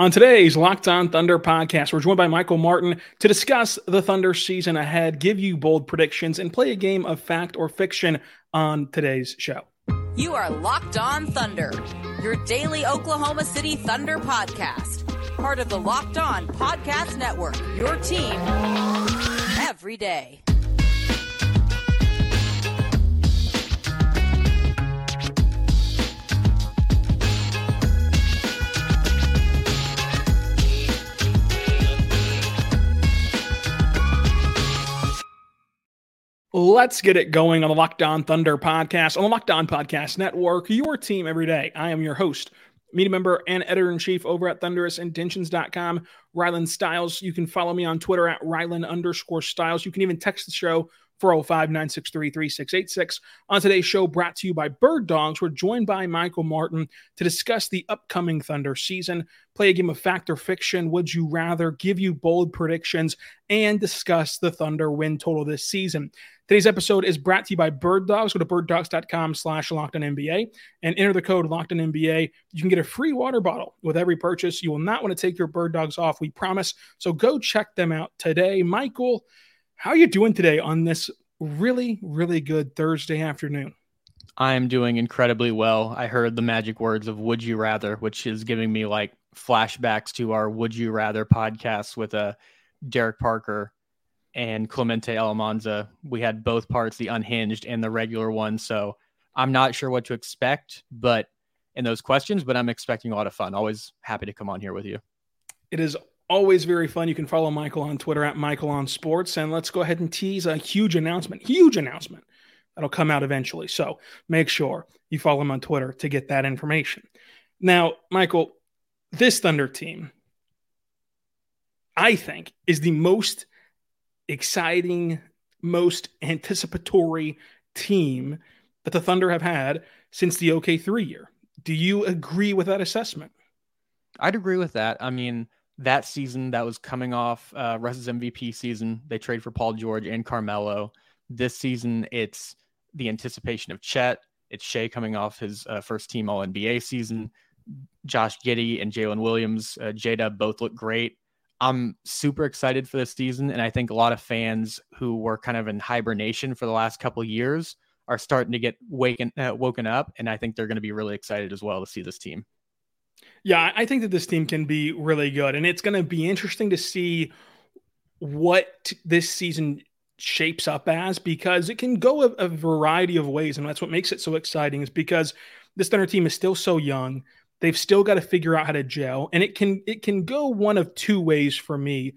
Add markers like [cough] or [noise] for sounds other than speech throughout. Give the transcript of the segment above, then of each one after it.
On today's Locked On Thunder podcast, we're joined by Michael Martin to discuss the Thunder season ahead, give you bold predictions, and play a game of fact or fiction on today's show. You are Locked On Thunder, your daily Oklahoma City Thunder podcast, part of the Locked On Podcast Network, your team every day. Let's get it going on the Locked On Thunder podcast on the Locked On Podcast Network, your team every day. I am your host, media member and editor in chief over at thunderousintentions.com, Rylan Stiles. You can follow me on Twitter at Rylan underscore Stiles. You can even text the show 405 963 3686. On today's show, brought to you by Bird Dogs, we're joined by Michael Martin to discuss the upcoming Thunder season, play a game of fact or fiction, would you rather, give you bold predictions, and discuss the Thunder win total this season. Today's episode is brought to you by Bird Dogs. Go to birddogs.com slash NBA and enter the code NBA. You can get a free water bottle with every purchase. You will not want to take your Bird Dogs off, we promise. So go check them out today. Michael, how are you doing today on this really, really good Thursday afternoon? I am doing incredibly well. I heard the magic words of Would You Rather, which is giving me like flashbacks to our Would You Rather podcast with a uh, Derek Parker and Clemente Alamanza. We had both parts, the unhinged and the regular one. So I'm not sure what to expect, but in those questions, but I'm expecting a lot of fun. Always happy to come on here with you. It is always very fun. You can follow Michael on Twitter at Michael on Sports. And let's go ahead and tease a huge announcement, huge announcement that'll come out eventually. So make sure you follow him on Twitter to get that information. Now, Michael, this Thunder team, I think, is the most exciting, most anticipatory team that the Thunder have had since the OK3 year. Do you agree with that assessment? I'd agree with that. I mean, that season that was coming off uh, Russ's MVP season, they trade for Paul George and Carmelo. This season, it's the anticipation of Chet. It's Shai coming off his uh, first team All NBA season. Josh Giddey and Jalen Williams, uh, Jada both look great. I'm super excited for this season, and I think a lot of fans who were kind of in hibernation for the last couple years are starting to get waken uh, woken up, and I think they're going to be really excited as well to see this team. Yeah, I think that this team can be really good, and it's going to be interesting to see what this season shapes up as because it can go a, a variety of ways, and that's what makes it so exciting. Is because this Thunder team is still so young. They've still got to figure out how to gel, and it can it can go one of two ways for me.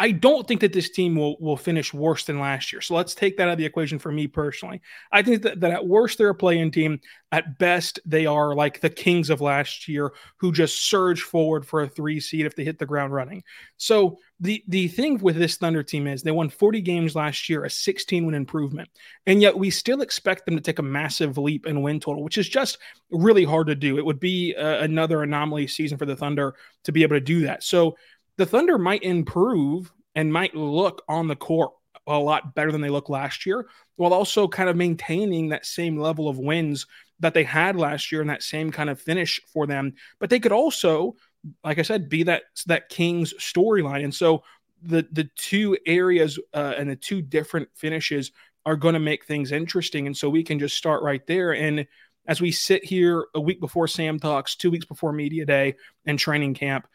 I don't think that this team will will finish worse than last year. So let's take that out of the equation for me personally. I think that, that at worst they're a playing team. At best, they are like the Kings of last year who just surge forward for a three seed if they hit the ground running. So the the thing with this Thunder team is they won 40 games last year, a 16 win improvement, and yet we still expect them to take a massive leap in win total, which is just really hard to do. It would be uh, another anomaly season for the Thunder to be able to do that. So the Thunder might improve and might look on the court a lot better than they looked last year, while also kind of maintaining that same level of wins that they had last year and that same kind of finish for them. But they could also, like I said, be that that Kings storyline. And so the the two areas uh, and the two different finishes are going to make things interesting. And so we can just start right there. And as we sit here a week before Sam talks, two weeks before media day and training camp,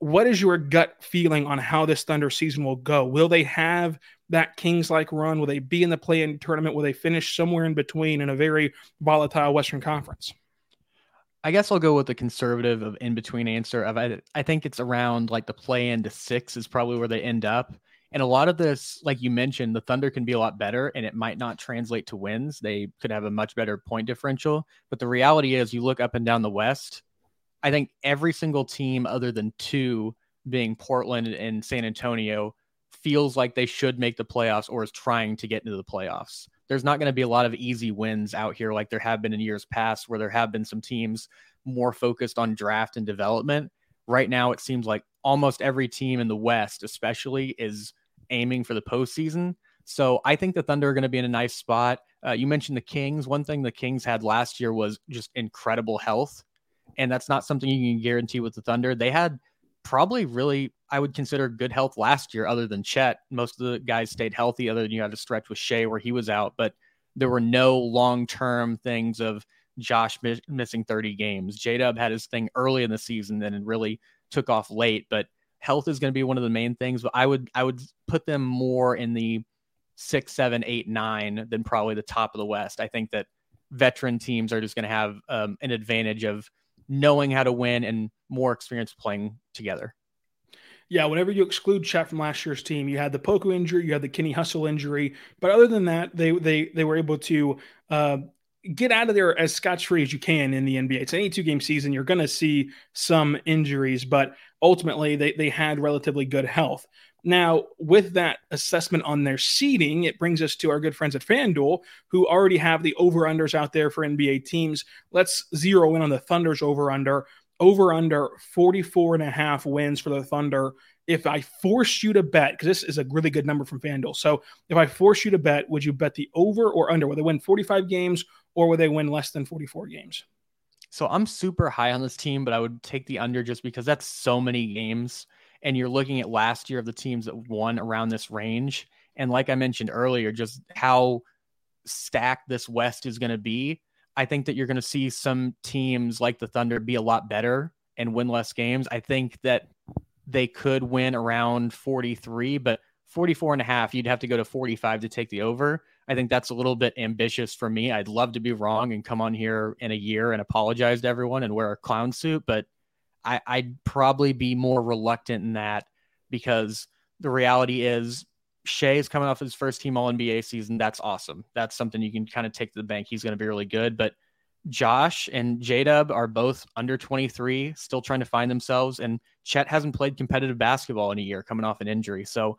what is your gut feeling on how this Thunder season will go? Will they have that Kings like run? Will they be in the play in tournament? Will they finish somewhere in between in a very volatile Western Conference? I guess I'll go with the conservative of in between answer of I, I think it's around like the play in to six is probably where they end up. And a lot of this, like you mentioned, the Thunder can be a lot better and it might not translate to wins. They could have a much better point differential. But the reality is, you look up and down the West, I think every single team other than two being Portland and San Antonio feels like they should make the playoffs or is trying to get into the playoffs. There's not going to be a lot of easy wins out here like there have been in years past where there have been some teams more focused on draft and development. Right now, it seems like almost every team in the West, especially, is aiming for the postseason. So I think the Thunder are going to be in a nice spot. Uh, you mentioned the Kings. One thing the Kings had last year was just incredible health And that's not something you can guarantee with the Thunder. They had probably really, I would consider good health last year, other than Chet. Most of the guys stayed healthy, other than you had a stretch with Shai where he was out, but there were no long term things of Josh mi- missing 30 games. J Dub had his thing early in the season and it really took off late, but health is going to be one of the main things. But I would I would put them more in the six, seven, eight, nine than probably the top of the West. I think that veteran teams are just going to have um, an advantage of knowing how to win and more experience playing together. Yeah, whenever you exclude Chet from last year's team, you had the Poku injury, you had the Kenny Hustle injury, but other than that, they they they were able to uh, get out of there as scotch free as you can in the NBA. It's an 82 game season. You're going to see some injuries, but ultimately they, they had relatively good health. Now, with that assessment on their seeding, it brings us to our good friends at FanDuel who already have the over unders out there for NBA teams. Let's zero in on the Thunder's over under. Over under 44 and a half wins for the Thunder. If I force you to bet, because this is a really good number from FanDuel. So if I force you to bet, would you bet the over or under? Will they win 45 games or will they win less than 44 games? So I'm super high on this team, but I would take the under just because that's so many games. And you're looking at last year of the teams that won around this range. And like I mentioned earlier, just how stacked this West is going to be. I think that you're going to see some teams like the Thunder be a lot better and win less games. I think that they could win around 43, but 44 and a half, you'd have to go to 45 to take the over. I think that's a little bit ambitious for me. I'd love to be wrong and come on here in a year and apologize to everyone and wear a clown suit, but I, I'd probably be more reluctant in that because the reality is Shai is coming off his first team All NBA season. That's awesome. That's something you can kind of take to the bank. He's going to be really good. But Josh and J Dub are both under 23, still trying to find themselves. And Chet hasn't played competitive basketball in a year coming off an injury. So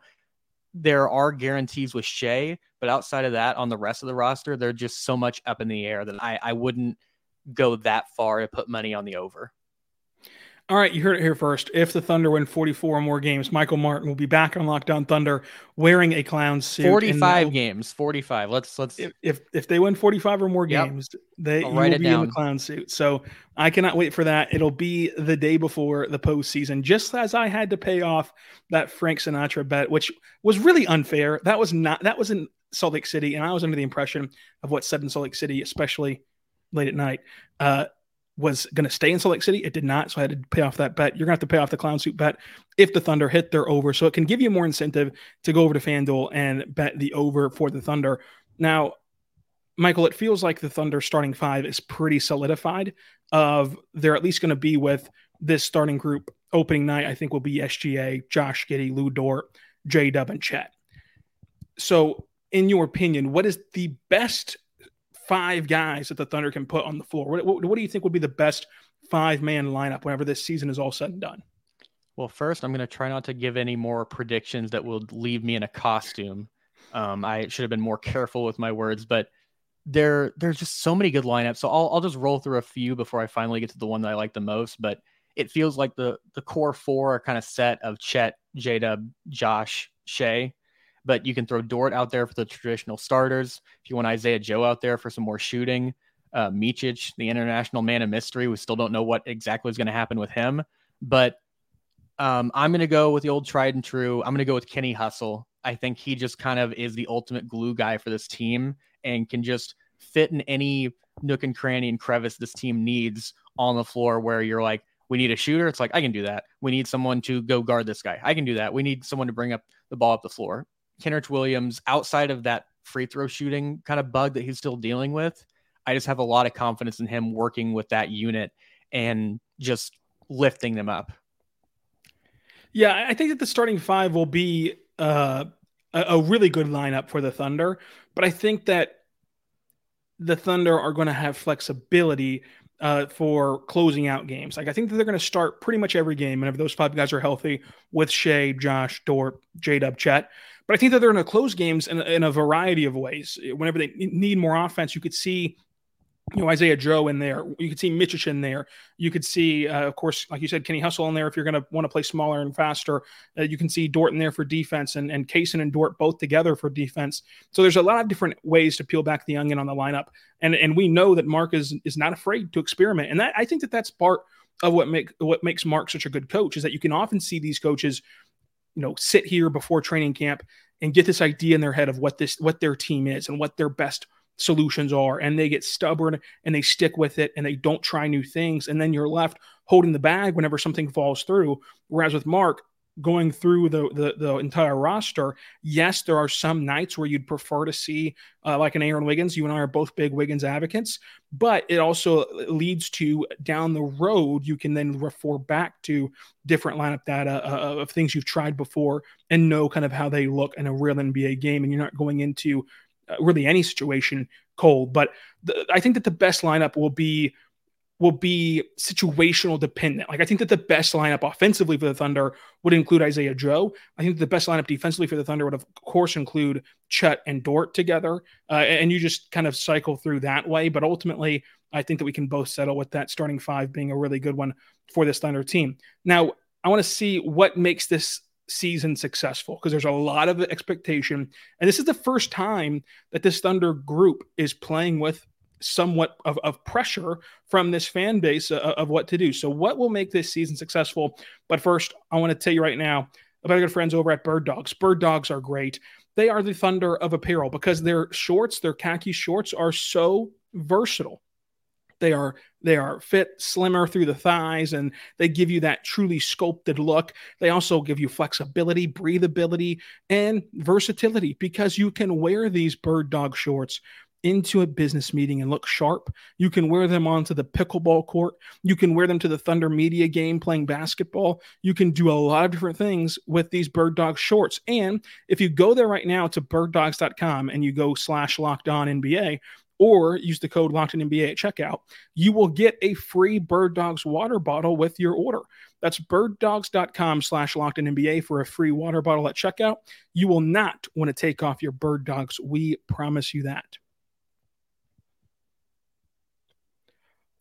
there are guarantees with Shai, but outside of that, on the rest of the roster, they're just so much up in the air that I, I wouldn't go that far to put money on the over. All right, you heard it here first. If the Thunder win 44 or more games, Michael Martin will be back on Locked On Thunder wearing a clown suit. 45 games, 45. Let's let's if, if, if they win 45 or more Yep. games, they I'll you write will be in down. the clown suit. So I cannot wait for that. It'll be the day before the postseason, just as I had to pay off that Frank Sinatra bet, which was really unfair. That was not that was in Salt Lake City, and I was under the impression of what said in Salt Lake City, especially late at night. Uh, was going to stay in Salt Lake City. It did not. So I had to pay off that bet. You're going to have to pay off the clown suit bet if the Thunder hit their over. So it can give you more incentive to go over to FanDuel and bet the over for the Thunder. Now, Michael, it feels like the Thunder starting five is pretty solidified. Of they're at least going to be with this starting group opening night. I think will be SGA, Josh Giddey, Lu Dort, J Dub, and Chet. So, in your opinion, what is the best five guys that the Thunder can put on the floor? What, what, what do you think would be the best five man lineup whenever this season is all said and done? Well, first, I'm going to try not to give any more predictions that will leave me in a costume. Um, I should have been more careful with my words, but there there's just so many good lineups. So I'll I'll just roll through a few before I finally get to the one that I like the most. But it feels like the the core four are kind of set of Chet, J Dub, Josh, Shai. But you can throw Dort out there for the traditional starters. If you want Isaiah Joe out there for some more shooting, uh, the international man of mystery, we still don't know what exactly is going to happen with him. But um, I'm going to go with the old tried and true. I'm going to go with Kenny Hustle. I think he just kind of is the ultimate glue guy for this team and can just fit in any nook and cranny and crevice this team needs on the floor where you're like, we need a shooter. It's like, I can do that. We need someone to go guard this guy. I can do that. We need someone to bring up the ball up the floor. Kenrich Williams, outside of that free throw shooting kind of bug that he's still dealing with, I just have a lot of confidence in him working with that unit and just lifting them up. Yeah, I think that the starting five will be uh, a, a really good lineup for the Thunder, but I think that the Thunder are going to have flexibility uh, for closing out games. Like I think that they're going to start pretty much every game whenever those five guys are healthy with Shai, Josh, Dort, J Dub, Chet. But I think that they're going to close games in, in a variety of ways. Whenever they need more offense, you could see you know Isaiah Joe in there. You could see Micic in there. You could see, uh, of course, like you said, Kenny Hustle in there. If you're going to want to play smaller and faster, uh, you can see Dort in there for defense, and and Cason and Dort both together for defense. So there's a lot of different ways to peel back the onion on the lineup, and and we know that Mark is is not afraid to experiment, and that I think that that's part of what make what makes Mark such a good coach is that you can often see these coaches, you know, sit here before training camp and get this idea in their head of what this what their team is and what their best solutions are and they get stubborn and they stick with it and they don't try new things and then you're left holding the bag whenever something falls through. Whereas with mark going through the, the, the entire roster yes there are some nights where you'd prefer to see uh, like an aaron wiggins. You and i are both big wiggins advocates but it also leads to down the road you can then refer back to different lineup data uh, of things you've tried before and know kind of how they look in a real nba game and you're not going into uh, really any situation cold. But the, I think that the best lineup will be will be situational dependent. Like I think that the best lineup offensively for the Thunder would include Isaiah Joe. I think the best lineup defensively for the Thunder would of course include Chet and Dort together, uh, and you just kind of cycle through that way. But ultimately, I think that we can both settle with that starting five being a really good one for this Thunder team. Now, I want to see what makes this season successful because there's a lot of expectation. And this is the first time that this Thunder group is playing with somewhat of, of pressure from this fan base of, of what to do. So, what will make this season successful? But first, I want to tell you right now about our good friends over at Bird Dogs. Bird Dogs are great. They are the thunder of apparel because their shorts, their khaki shorts, are so versatile. They are they are fit, slimmer through the thighs, and they give you that truly sculpted look. They also give you flexibility, breathability, and versatility because you can wear these bird dog shorts into a business meeting and look sharp. You can wear them onto the pickleball court. You can wear them to the Thunder Media game playing basketball. You can do a lot of different things with these Bird Dog shorts. And if you go there right now to birddogs.com and you go slash locked on NBA, or use the code locked on NBA at checkout, you will get a free Bird Dogs water bottle with your order. That's birddogs.com slash locked on NBA for a free water bottle at checkout. You will not want to take off your Bird Dogs. We promise you that.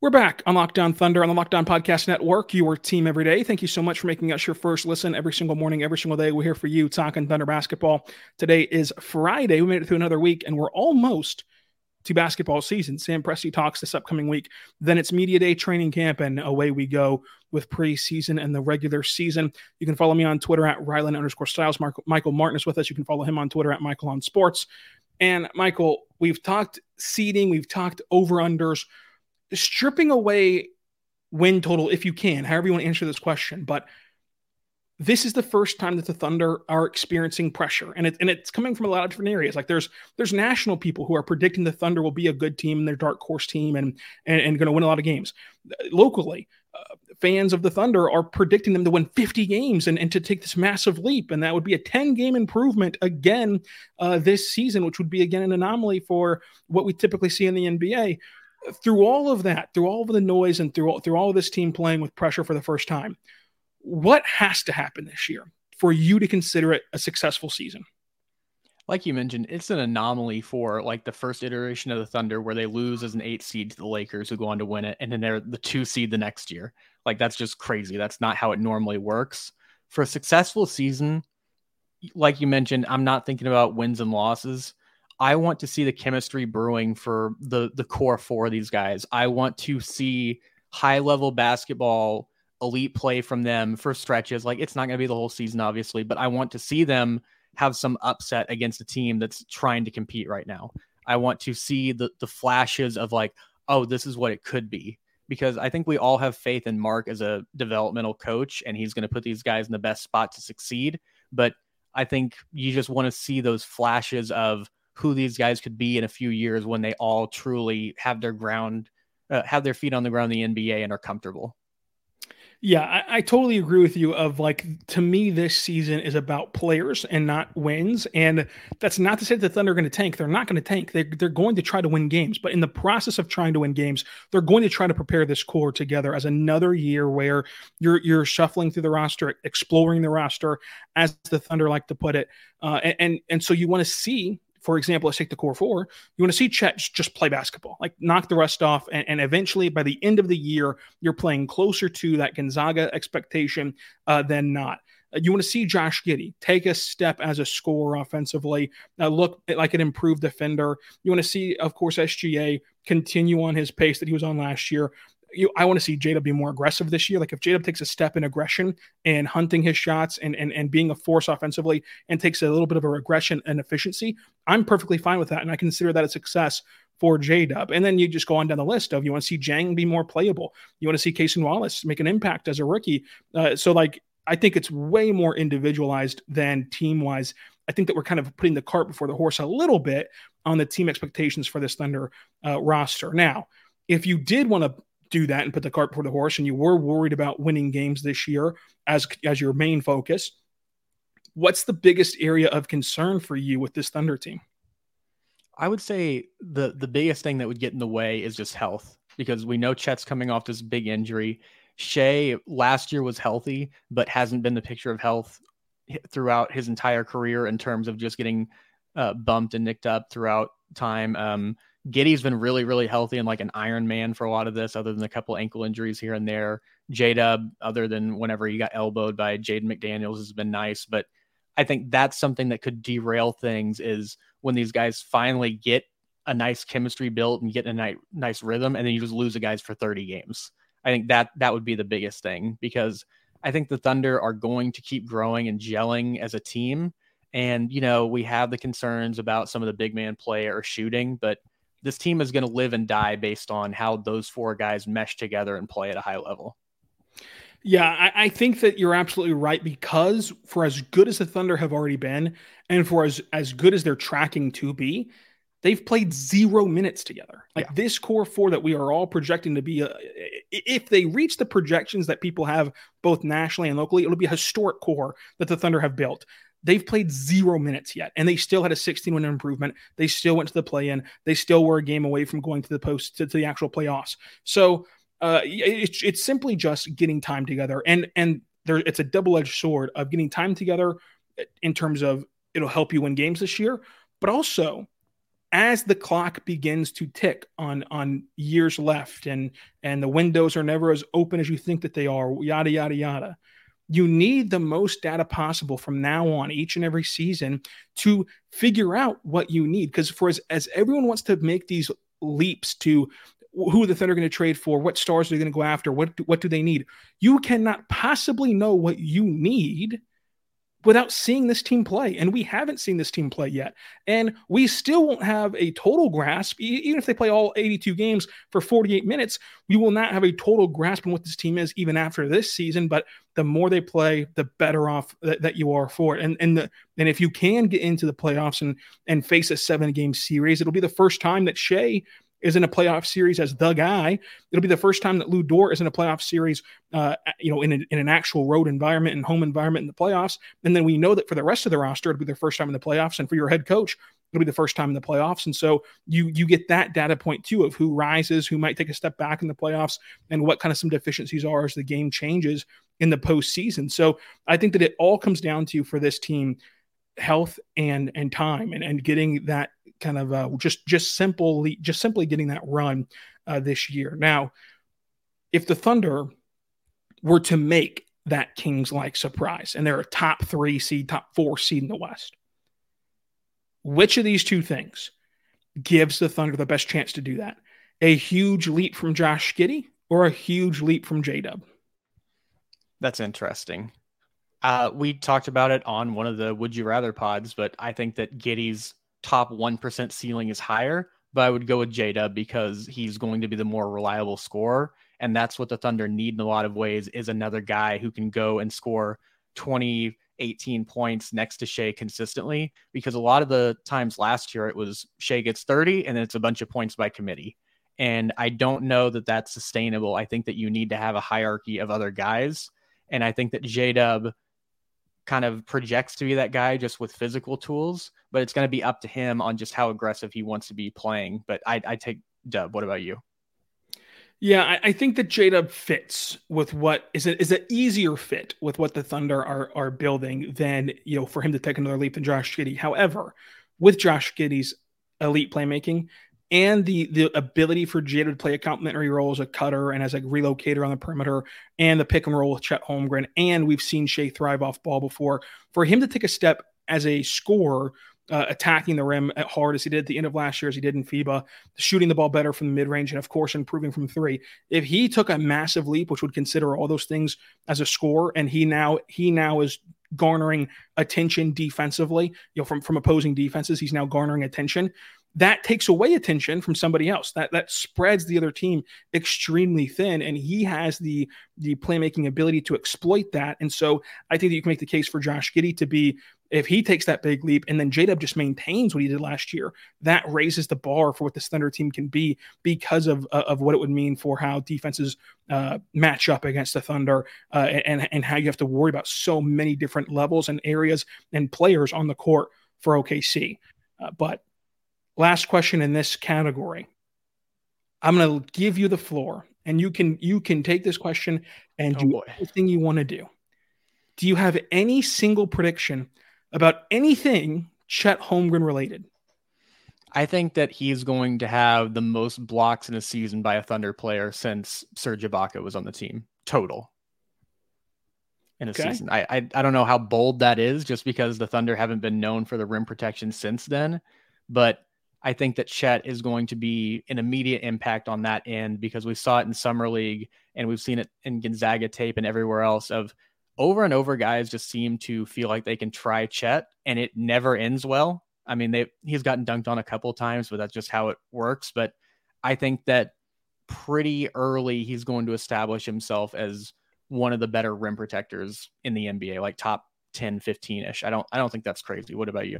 We're back on Locked On Thunder on the Locked On Podcast Network, your team every day. Thank you so much for making us your first listen every single morning, every single day. We're here for you talking Thunder basketball. Today is Friday. We made it through another week, and we're almost to basketball season. Sam Presti talks this upcoming week. Then it's media day, training camp, and away we go with preseason and the regular season. You can follow me on Twitter at Rylan underscore Stiles. Mark, Michael Martin is with us. You can follow him on Twitter at Michael on Sports. And Michael, we've talked seeding, we've talked over unders, stripping away win total if you can, however you want to answer this question. But this is the first time that the Thunder are experiencing pressure, and it, and it's coming from a lot of different areas. Like there's there's national people who are predicting the Thunder will be a good team and their dark horse team and and, and going to win a lot of games. Locally, uh, fans of the Thunder are predicting them to win 50 games and, and to take this massive leap, and that would be a 10 game improvement again uh, this season, which would be again an anomaly for what we typically see in the NBA. Through all of that, through all of the noise, and through all, through all of this team playing with pressure for the first time what has to happen this year for you to consider it a successful season? Like you mentioned, it's an anomaly for like the first iteration of the Thunder where they lose as an eight seed to the Lakers who go on to win it, and then they're the two seed the next year. Like that's just crazy. That's not how it normally works. For a successful season, like you mentioned, I'm not thinking about wins and losses. I want to see the chemistry brewing for the the core four of these guys. I want to see high level basketball elite play from them for stretches. Like it's not going to be the whole season, obviously, but I want to see them have some upset against a team that's trying to compete right now. I want to see the the flashes of like, oh, this is what it could be. Because I think we all have faith in Mark as a developmental coach, and he's going to put these guys in the best spot to succeed. But I think you just want to see those flashes of who these guys could be in a few years when they all truly have their ground, uh, have their feet on the ground in the NBA and are comfortable. Yeah, I, I, totally agree with you. Of like, to me, this season is about players and not wins. And that's not to say that the Thunder are going to tank. They're not going to tank. They're, they're going to try to win games. But in the process of trying to win games, they're going to try to prepare this core together as another year where you're you're shuffling through the roster, exploring the roster, as the Thunder like to put it. Uh, and, and and so you want to see for example, let's take the core four. You want to see Chet just play basketball, like knock the rust off, and, and eventually by the end of the year, you're playing closer to that Gonzaga expectation uh, than not. Uh, you want to see Josh Giddey take a step as a scorer offensively, uh, look like an improved defender. You want to see, of course, SGA continue on his pace that he was on last year. You, I want to see Jada be more aggressive this year. Like if Jada takes a step in aggression and hunting his shots and, and and being a force offensively and takes a little bit of a regression and efficiency, I'm perfectly fine with that. And I consider that a success for J Dub. And then you just go on down the list of you want to see Dieng be more playable. You want to see Cason Wallace make an impact as a rookie. Uh, so like I think it's way more individualized than team wise. I think that we're kind of putting the cart before the horse a little bit on the team expectations for this Thunder uh, roster. Now, if you did want to do that and put the cart before the horse and you were worried about winning games this year as as your main focus, what's the biggest area of concern for you with this Thunder team? I would say the the biggest thing that would get in the way is just health because we know Chet's coming off this big injury. Shai last year was healthy, but hasn't been the picture of health throughout his entire career in terms of just getting uh, bumped and nicked up throughout time. Um, Giddey's been really, really healthy and like an Iron Man for a lot of this, other than a couple ankle injuries here and there. J Dub, other than whenever he got elbowed by Jaden McDaniels, has been nice. But I think that's something that could derail things is when these guys finally get a nice chemistry built and get a nice, nice rhythm, and then you just lose the guys for 30 games. I think that that would be the biggest thing because I think the Thunder are going to keep growing and gelling as a team. And, you know, we have the concerns about some of the big man play or shooting, but this team is going to live and die based on how those four guys mesh together and play at a high level. Yeah, I, I, think that you're absolutely right because for as good as the Thunder have already been, and for as, as good as they're tracking to be, they've played zero minutes together. Like yeah. this core four that we are all projecting to be, uh, a, if they reach the projections that people have both nationally and locally, it'll be a historic core that the Thunder have built. They've played zero minutes yet, and they still had a 16 win improvement. They still went to the play in. They still were a game away from going to the post to, to the actual playoffs. So uh, it's it's simply just getting time together, and and there it's a double edged sword of getting time together in terms of it'll help you win games this year, but also as the clock begins to tick on on years left and and the windows are never as open as you think that they are yada yada yada you need the most data possible from now on each and every season to figure out what you need because for as, as everyone wants to make these leaps to who the Thunder are going to trade for, what stars are they going to go after, what what do they need? You cannot possibly know what you need without seeing this team play. And we haven't seen this team play yet. And we still won't have a total grasp, even if they play all 82 games for 48 minutes, we will not have a total grasp on what this team is even after this season. But the more they play, the better off that, that you are for it. And and the, and if you can get into the playoffs and and face a seven game series, it'll be the first time that Shai is in a playoff series as the guy. It'll be the first time that Lu Dort is in a playoff series, uh, you know, in, a, in an actual road environment and home environment in the playoffs. And then we know that for the rest of the roster, it'll be their first time in the playoffs. And for your head coach, it'll be the first time in the playoffs. And so you you get that data point too of who rises, who might take a step back in the playoffs, and what kind of some deficiencies are as the game changes in the postseason. So I think that it all comes down to for this team health and and time and, and getting that kind of uh, just just simply just simply getting that run uh, this year. Now, if the Thunder were to make that Kings like surprise and they're a top three seed, top four seed in the West, which of these two things gives the Thunder the best chance to do that? A huge leap from Josh Giddey or a huge leap from J Dub? That's interesting. Uh, we talked about it on one of the Would You Rather pods, but I think that Giddey's top 1% ceiling is higher, but I would go with J Dub because he's going to be the more reliable scorer. And that's what the Thunder need in a lot of ways is another guy who can go and score 20, 18 points next to Shai consistently. Because a lot of the times last year, it was Shai gets 30 and then it's a bunch of points by committee. And I don't know that that's sustainable. I think that you need to have a hierarchy of other guys. And I think that J Dub kind of projects to be that guy just with physical tools, but it's going to be up to him on just how aggressive he wants to be playing. But I, I take Dub. What about you? Yeah, I, I think that J Dub fits with what is it is an easier fit with what the Thunder are are building than you know for him to take another leap than Josh Giddey. However, with Josh Giddey's elite playmaking and the the ability for Jada to play a complementary role as a cutter and as a relocator on the perimeter and the pick and roll with Chet Holmgren. And we've seen Shai thrive off ball before. For him to take a step as a scorer, uh, attacking the rim at hard as he did at the end of last year, as he did in FIBA, shooting the ball better from the mid range, and of course improving from three. If he took a massive leap, which would consider all those things as a score, and he now he now is garnering attention defensively, you know, from from opposing defenses, he's now garnering attention that takes away attention from somebody else. That that spreads the other team extremely thin, and he has the the playmaking ability to exploit that. And so I think that you can make the case for Josh Giddey to be if he takes that big leap and then J-Dub just maintains what he did last year, that raises the bar for what this Thunder team can be because of uh, of what it would mean for how defenses uh, match up against the Thunder uh, and and how you have to worry about so many different levels and areas and players on the court for OKC. Uh, but last question in this category. I'm going to give you the floor and you can you can take this question and oh do boy. anything you want to do. Do you have any single prediction about anything Chet Holmgren related? I think that he's going to have the most blocks in a season by a Thunder player since Serge Ibaka was on the team total in a okay. season. I, I I don't know how bold that is, just because the Thunder haven't been known for the rim protection since then. But I think that Chet is going to be an immediate impact on that end because we saw it in summer league and we've seen it in Gonzaga tape and everywhere else of over and over guys just seem to feel like they can try Chet and it never ends well. I mean, they he's gotten dunked on a couple times, but that's just how it works. But I think that pretty early he's going to establish himself as one of the better rim protectors in the NBA, like top 10, 15 ish. I don't I don't think that's crazy. What about you?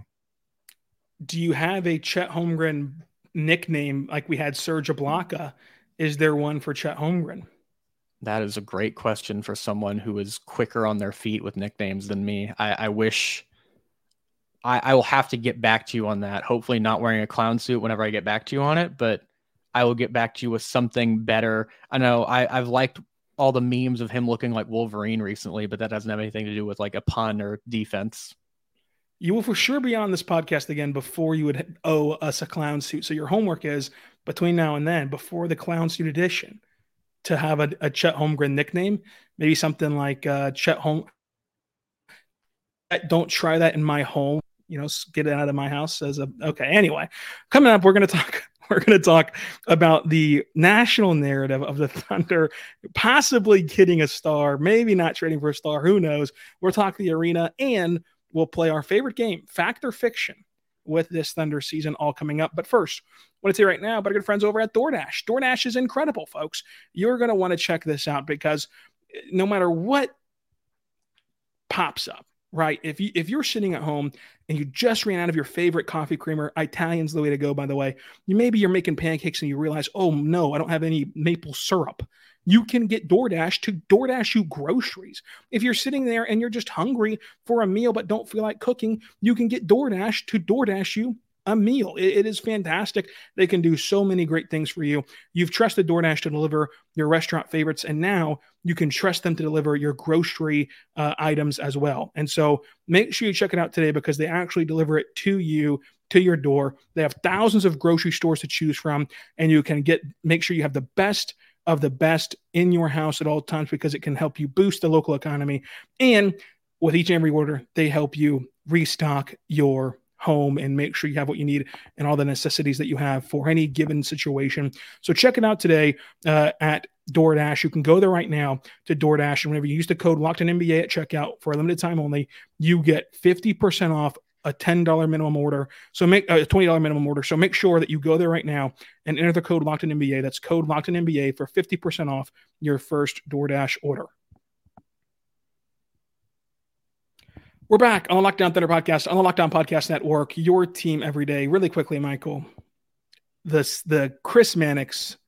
Do you have a Chet Holmgren nickname like we had Serge Ibaka? Is there one for Chet Holmgren? That is a great question for someone who is quicker on their feet with nicknames than me. I, I wish I, I will have to get back to you on that. Hopefully, not wearing a clown suit whenever I get back to you on it, but I will get back to you with something better. I know I, I've liked all the memes of him looking like Wolverine recently, but that doesn't have anything to do with like a pun or defense you will for sure be on this podcast again before you would owe us a clown suit. So your homework is between now and then, before the clown suit edition, to have a, a Chet Holmgren nickname, maybe something like uh, Chet Home. Don't try that in my home. You know, get it out of my house. As a okay. Anyway, coming up, we're to talk. [laughs] We're going to talk about the national narrative of the Thunder possibly getting a star, maybe not trading for a star. Who knows? We're talking the arena and we'll play our favorite game, fact or fiction, with this Thunder season all coming up. But first, I want to you right now about our good friends over at DoorDash. DoorDash is incredible, folks. You're going to want to check this out because eh, no matter what pops up, right? If you if you're sitting at home and you just ran out of your favorite coffee creamer, Italian's the way to go, by the way. You maybe you're making pancakes and you realize, oh no, I don't have any maple syrup you can get DoorDash to DoorDash you groceries. If you're sitting there and you're just hungry for a meal but don't feel like cooking, you can get DoorDash to DoorDash you a meal. It, it is fantastic. They can do so many great things for you. You've trusted DoorDash to deliver your restaurant favorites, and now you can trust them to deliver your grocery uh, items as well. And so make sure you check it out today because they actually deliver it to you to your door. They have thousands of grocery stores to choose from, and you can get make sure you have the best of the best in your house at all times because it can help you boost the local economy. And with each and every order, they help you restock your home and make sure you have what you need and all the necessities that you have for any given situation. So check it out today uh, at DoorDash. You can go there right now to DoorDash, and whenever you use the code Locked In at checkout for a limited time only, you get 50% off a $10 minimum order. So make uh, a $20 minimum order. So make sure that you go there right now and enter the code locked on NBA. That's code locked on NBA for 50% off your first DoorDash order. We're back on the Locked On Thunder podcast on the Locked On Podcast Network. Your team every day. Really quickly, Michael. This the Chris Mannix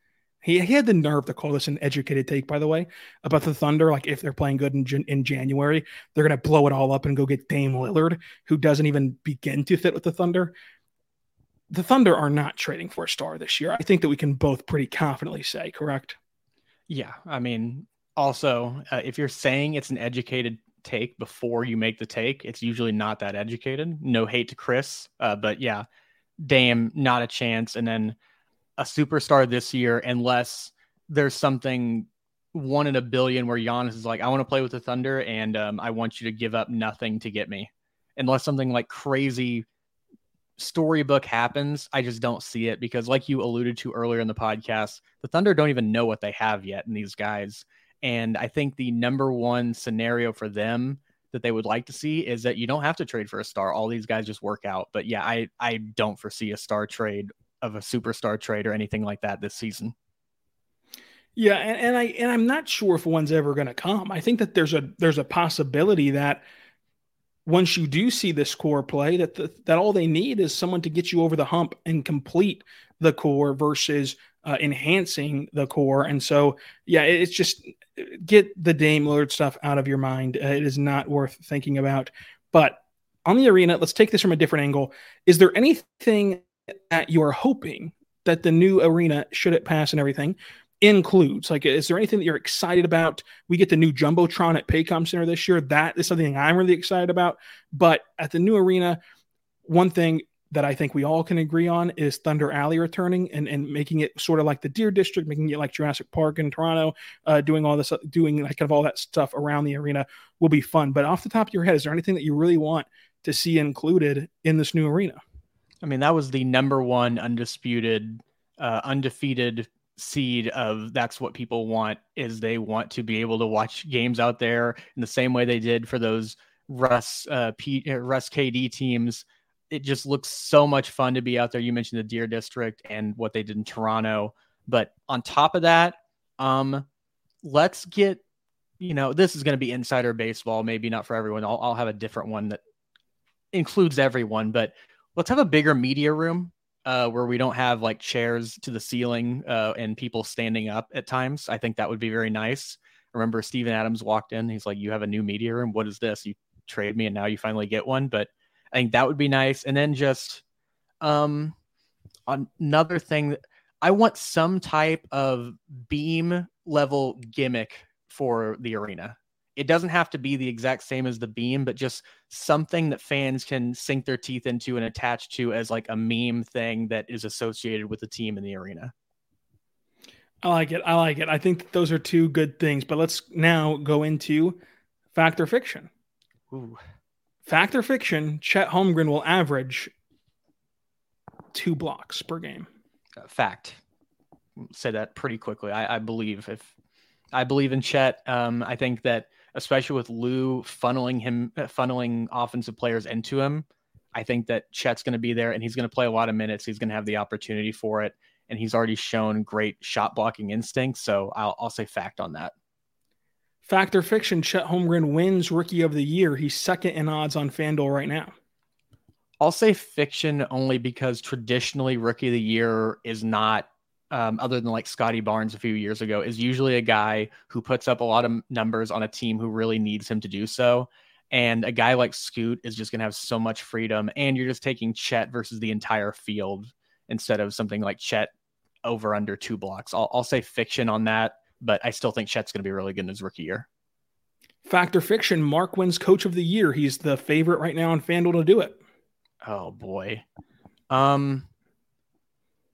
he, he had the nerve to call this an educated take, by the way, about the Thunder. Like, if they're playing good in, in January, they're going to blow it all up and go get Dame Lillard, who doesn't even begin to fit with the Thunder. The Thunder are not trading for a star this year. I think that we can both pretty confidently say, correct? Yeah. I mean, also, uh, if you're saying it's an educated take before you make the take, it's usually not that educated. No hate to Chris, uh, but yeah, Dame not a chance, and then a superstar this year unless there's something one in a billion where Giannis is like, I want to play with the Thunder and um, I want you to give up nothing to get me. Unless something like crazy storybook happens, I just don't see it because, like you alluded to earlier in the podcast, the Thunder don't even know what they have yet in these guys. And I think the number one scenario for them that they would like to see is that you don't have to trade for a star. All these guys just work out. But yeah, I I don't foresee a star trade of a superstar trade or anything like that this season. Yeah, and, and I and I'm not sure if one's ever going to come. I think that there's a there's a possibility that once you do see this core play, that the, that all they need is someone to get you over the hump and complete the core versus uh, enhancing the core. And so, yeah, it's just get the Dame Lillard stuff out of your mind. Uh, it is not worth thinking about. But on the arena, let's take this from a different angle. Is there anything that you are hoping that the new arena, should it pass and everything, includes? Like, is there anything that you're excited about? We get the new Jumbotron at Paycom Center this year. That is something I'm really excited about. But at the new arena, one thing that I think we all can agree on is Thunder Alley returning and, and making it sort of like the Deer District, making it like Jurassic Park in Toronto, uh, doing all this, doing like kind of all that stuff around the arena will be fun. But off the top of your head, is there anything that you really want to see included in this new arena? I mean, that was the number one undisputed, uh, undefeated seed of that's what people want is they want to be able to watch games out there in the same way they did for those Russ uh, P, uh, Russ KD teams. It just looks so much fun to be out there. You mentioned the Deer District and what they did in Toronto, but on top of that, um, let's get you know this is going to be insider baseball, maybe not for everyone. I'll, I'll have a different one that includes everyone, but let's have a bigger media room uh, where we don't have like chairs to the ceiling uh, and people standing up at times. I think that would be very nice. remember Steven Adams walked in. He's like, "You have a new media room. What is this? You trade me, and now you finally get one." But I think that would be nice. And then just um, another thing that I want some type of beam level gimmick for the arena it doesn't have to be the exact same as the beam, but just something that fans can sink their teeth into and attach to as like a meme thing that is associated with the team in the arena. I like it. I like it. I think those are two good things. But let's now go into fact or fiction. Ooh. Fact or fiction, Chet Holmgren will average two blocks per game. Uh, fact. Say that pretty quickly. I, I believe if I believe in Chet. Um, I think that especially with Lu funneling him, uh, funneling offensive players into him. I think that Chet's going to be there and he's going to play a lot of minutes. He's going to have the opportunity for it. And he's already shown great shot blocking instincts. So I'll, I'll say fact on that. Fact or fiction, Chet Holmgren wins rookie of the year. He's second in odds on FanDuel right now. I'll say fiction only because traditionally rookie of the year is not um, other than like Scottie Barnes a few years ago, is usually a guy who puts up a lot of numbers on a team who really needs him to do so. And a guy like Scoot is just going to have so much freedom. And you're just taking Chet versus the entire field instead of something like Chet over under two blocks. I'll, I'll say fiction on that, but I still think Chet's going to be really good in his rookie year. Fact or fiction, Mark wins coach of the year. He's the favorite right now on FanDuel to do it. Oh boy. Um,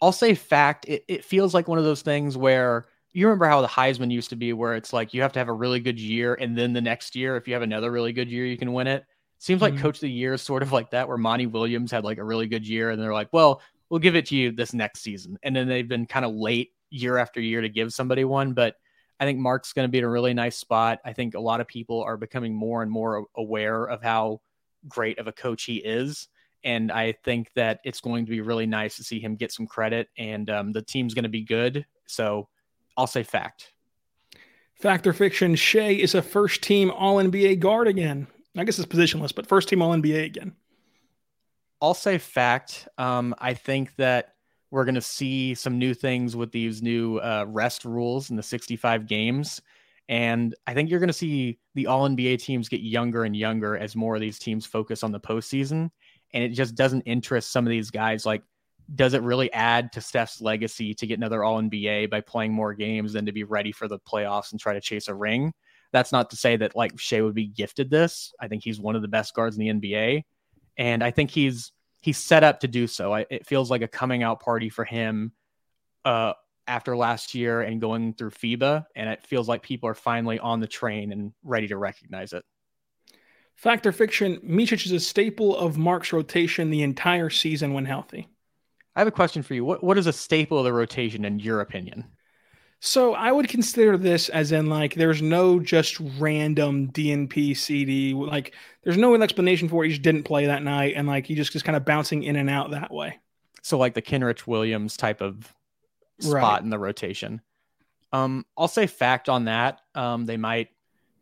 I'll say fact. It, it feels like one of those things where you remember how the Heisman used to be, where it's like you have to have a really good year, and then the next year, if you have another really good year, you can win it. Seems like mm-hmm. Coach of the Year is sort of like that, where Monty Williams had like a really good year, and they're like, well, we'll give it to you this next season. And then they've been kind of late year after year to give somebody one. But I think Mark's going to be in a really nice spot. I think a lot of people are becoming more and more aware of how great of a coach he is. And I think that it's going to be really nice to see him get some credit, and um, the team's going to be good. So I'll say fact. Fact or fiction, Shai is a first team All NBA guard again. I guess it's positionless, but first team All NBA again. I'll say fact. Um, I think that we're going to see some new things with these new uh, rest rules in the 65 games. And I think you're going to see the All NBA teams get younger and younger as more of these teams focus on the postseason and it just doesn't interest some of these guys. Like, does it really add to Steph's legacy to get another All NBA by playing more games than to be ready for the playoffs and try to chase a ring? That's not to say that like Shai would be gifted this. I think he's one of the best guards in the NBA, and I think he's he's set up to do so. I, it feels like a coming out party for him uh, after last year and going through FIBA, and it feels like people are finally on the train and ready to recognize it. Fact or fiction, Micic is a staple of Mark's rotation the entire season when healthy. I have a question for you. What what is a staple of the rotation in your opinion? So I would consider this as in like there's no just random DNP CD. Like there's no explanation for it. He just didn't play that night, and like he just is kind of bouncing in and out that way. So like the Kenrich Williams type of spot right. in the rotation. Um, I'll say fact on that. Um, they might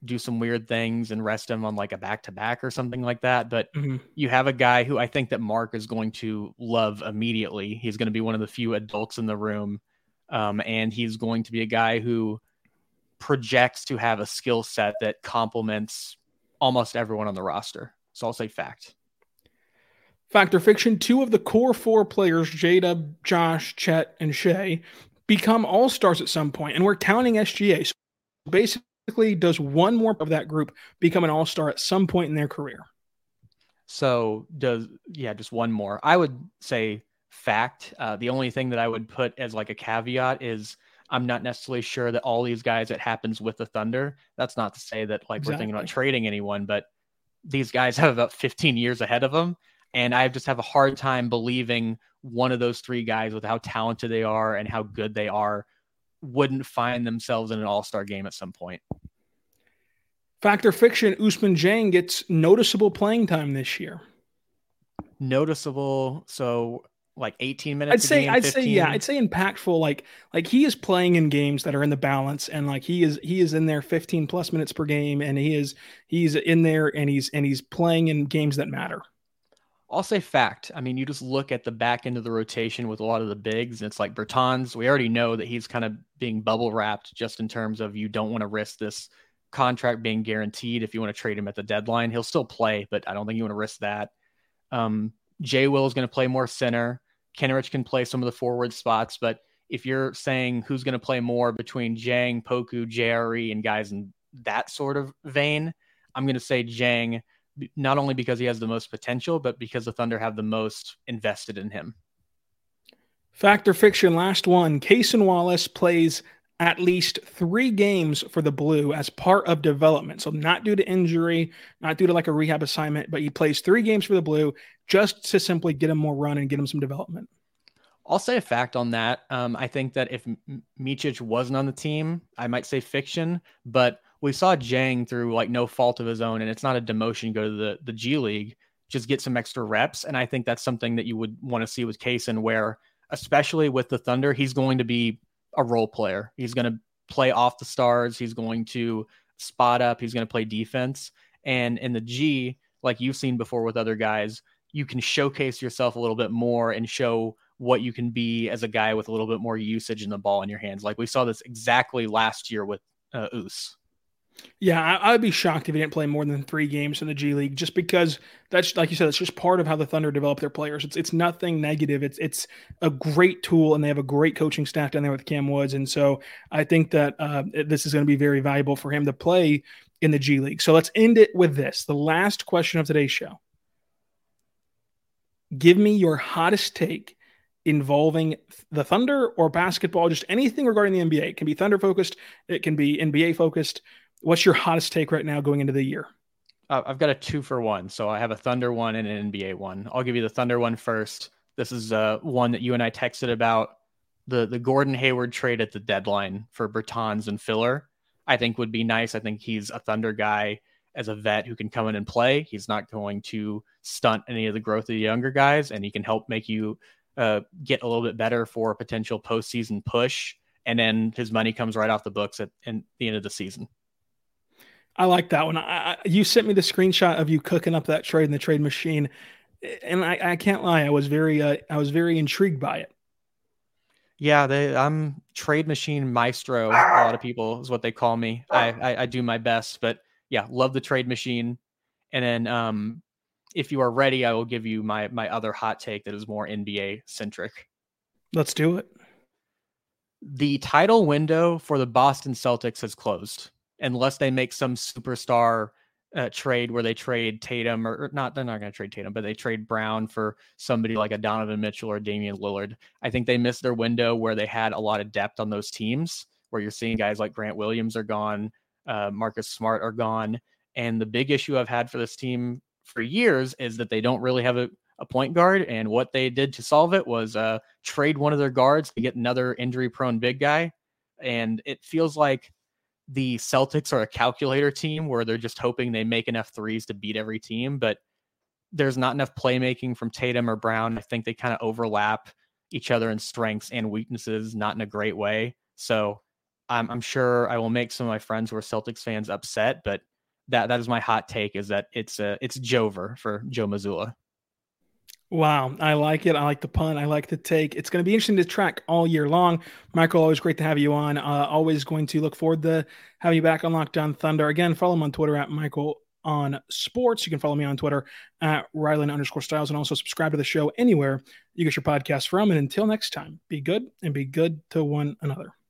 do some weird things and rest him on like a back to back or something like that. But mm-hmm. you have a guy who I think that Mark is going to love immediately. He's going to be one of the few adults in the room um, and he's going to be a guy who projects to have a skill set that complements almost everyone on the roster. So I'll say fact. Fact or fiction, two of the core four players, Jada, Josh, Chet, and Shai, become all stars at some point, and we're counting SGA. So basically, does one more of that group become an all star at some point in their career? So does yeah, just one more. I would say fact. Uh, the only thing that I would put as like a caveat is I'm not necessarily sure that all these guys it happens with the Thunder. That's not to say that like exactly. we're thinking about trading anyone, but these guys [laughs] have about 15 years ahead of them. And I just have a hard time believing one of those three guys with how talented they are and how good they are wouldn't find themselves in an all-star game at some point. Factor fiction, Ousmane Dieng gets noticeable playing time this year. Noticeable. So like 18 minutes. I'd say game, I'd 15. say yeah, I'd say impactful. Like like he is playing in games that are in the balance, and like he is he is in there 15 plus minutes per game, and he is he's in there and he's and he's playing in games that matter. I'll say fact. I mean, you just look at the back end of the rotation with a lot of the bigs, and it's like Bertans. We already know that he's kind of being bubble wrapped, just in terms of you don't want to risk this contract being guaranteed. If you want to trade him at the deadline, he'll still play, but I don't think you want to risk that. Um, Jay Will is going to play more center. Kenrich can play some of the forward spots, but if you're saying who's going to play more between Dieng, Poku, Jerry, and guys in that sort of vein, I'm going to say Dieng, not only because he has the most potential, but because the Thunder have the most invested in him. Factor fiction, last one. Cason Wallace plays at least three games for the Blue as part of development. So, not due to injury, not due to like a rehab assignment, but he plays three games for the Blue just to simply get him more run and get him some development. I'll say a fact on that. Um, I think that if Micic wasn't on the team, I might say fiction, but we saw Dieng through like no fault of his own, and it's not a demotion go to the, the G League, just get some extra reps. And I think that's something that you would want to see with Cason, where especially with the Thunder, he's going to be a role player. He's going to play off the stars. He's going to spot up. He's going to play defense. And in the G, like you've seen before with other guys, you can showcase yourself a little bit more and show what you can be as a guy with a little bit more usage in the ball in your hands. Like we saw this exactly last year with uh, Oos. Yeah, I, would be shocked if he didn't play more than three games in the G League, just because that's like you said, it's just part of how the Thunder develop their players. It's it's nothing negative. It's it's a great tool, and they have a great coaching staff down there with Cam Woods, and so I think that uh, this is going to be very valuable for him to play in the G League. So let's end it with this: the last question of today's show. Give me your hottest take involving the Thunder or basketball, just anything regarding the NBA. It can be Thunder focused, it can be NBA focused What's your hottest take right now going into the year? Uh, I've got a two for one. So I have a Thunder one and an NBA one. I'll give you the Thunder one first. This is uh, one that you and I texted about the the Gordon Hayward trade at the deadline for Bertans and Filler. I think would be nice. I think he's a Thunder guy as a vet who can come in and play. He's not going to stunt any of the growth of the younger guys, and he can help make you uh, get a little bit better for a potential postseason push. And then his money comes right off the books at, at the end of the season. I like that one. I, you sent me the screenshot of you cooking up that trade in the trade machine, and I, I can't lie, I was very uh, I was very intrigued by it. Yeah, they, I'm trade machine maestro. A lot of people is what they call me. I, I, I do my best, but yeah, love the trade machine. And then um, if you are ready, I will give you my my other hot take that is more NBA centric. Let's do it. The title window for the Boston Celtics has closed. Unless they make some superstar uh, trade where they trade Tatum or, or not. They're not going to trade Tatum, but they trade Brown for somebody like a Donovan Mitchell or Damian Lillard. I think they missed their window where they had a lot of depth on those teams. Where you're seeing guys like Grant Williams are gone, uh, Marcus Smart are gone, and the big issue I've had for this team for years is that they don't really have a, a point guard. And what they did to solve it was uh, trade one of their guards to get another injury prone big guy. And it feels like the Celtics are a calculator team where they're just hoping they make enough threes to beat every team, but there's not enough playmaking from Tatum or Brown. I think they kind of overlap each other in strengths and weaknesses, not in a great way. So I'm, I'm sure I will make some of my friends who are Celtics fans upset, but that that is my hot take is that it's uh, it's Joever for Joe Mazzulla. Wow, I like it. I like the pun. I like the take. It's going to be interesting to track all year long. Michael, always great to have you on. Uh, always going to look forward to having you back on Locked On Thunder. Again, follow him on Twitter at Michael on Sports. You can follow me on Twitter at Rylan underscore Stiles and also subscribe to the show anywhere you get your podcast from. And until next time, be good and be good to one another.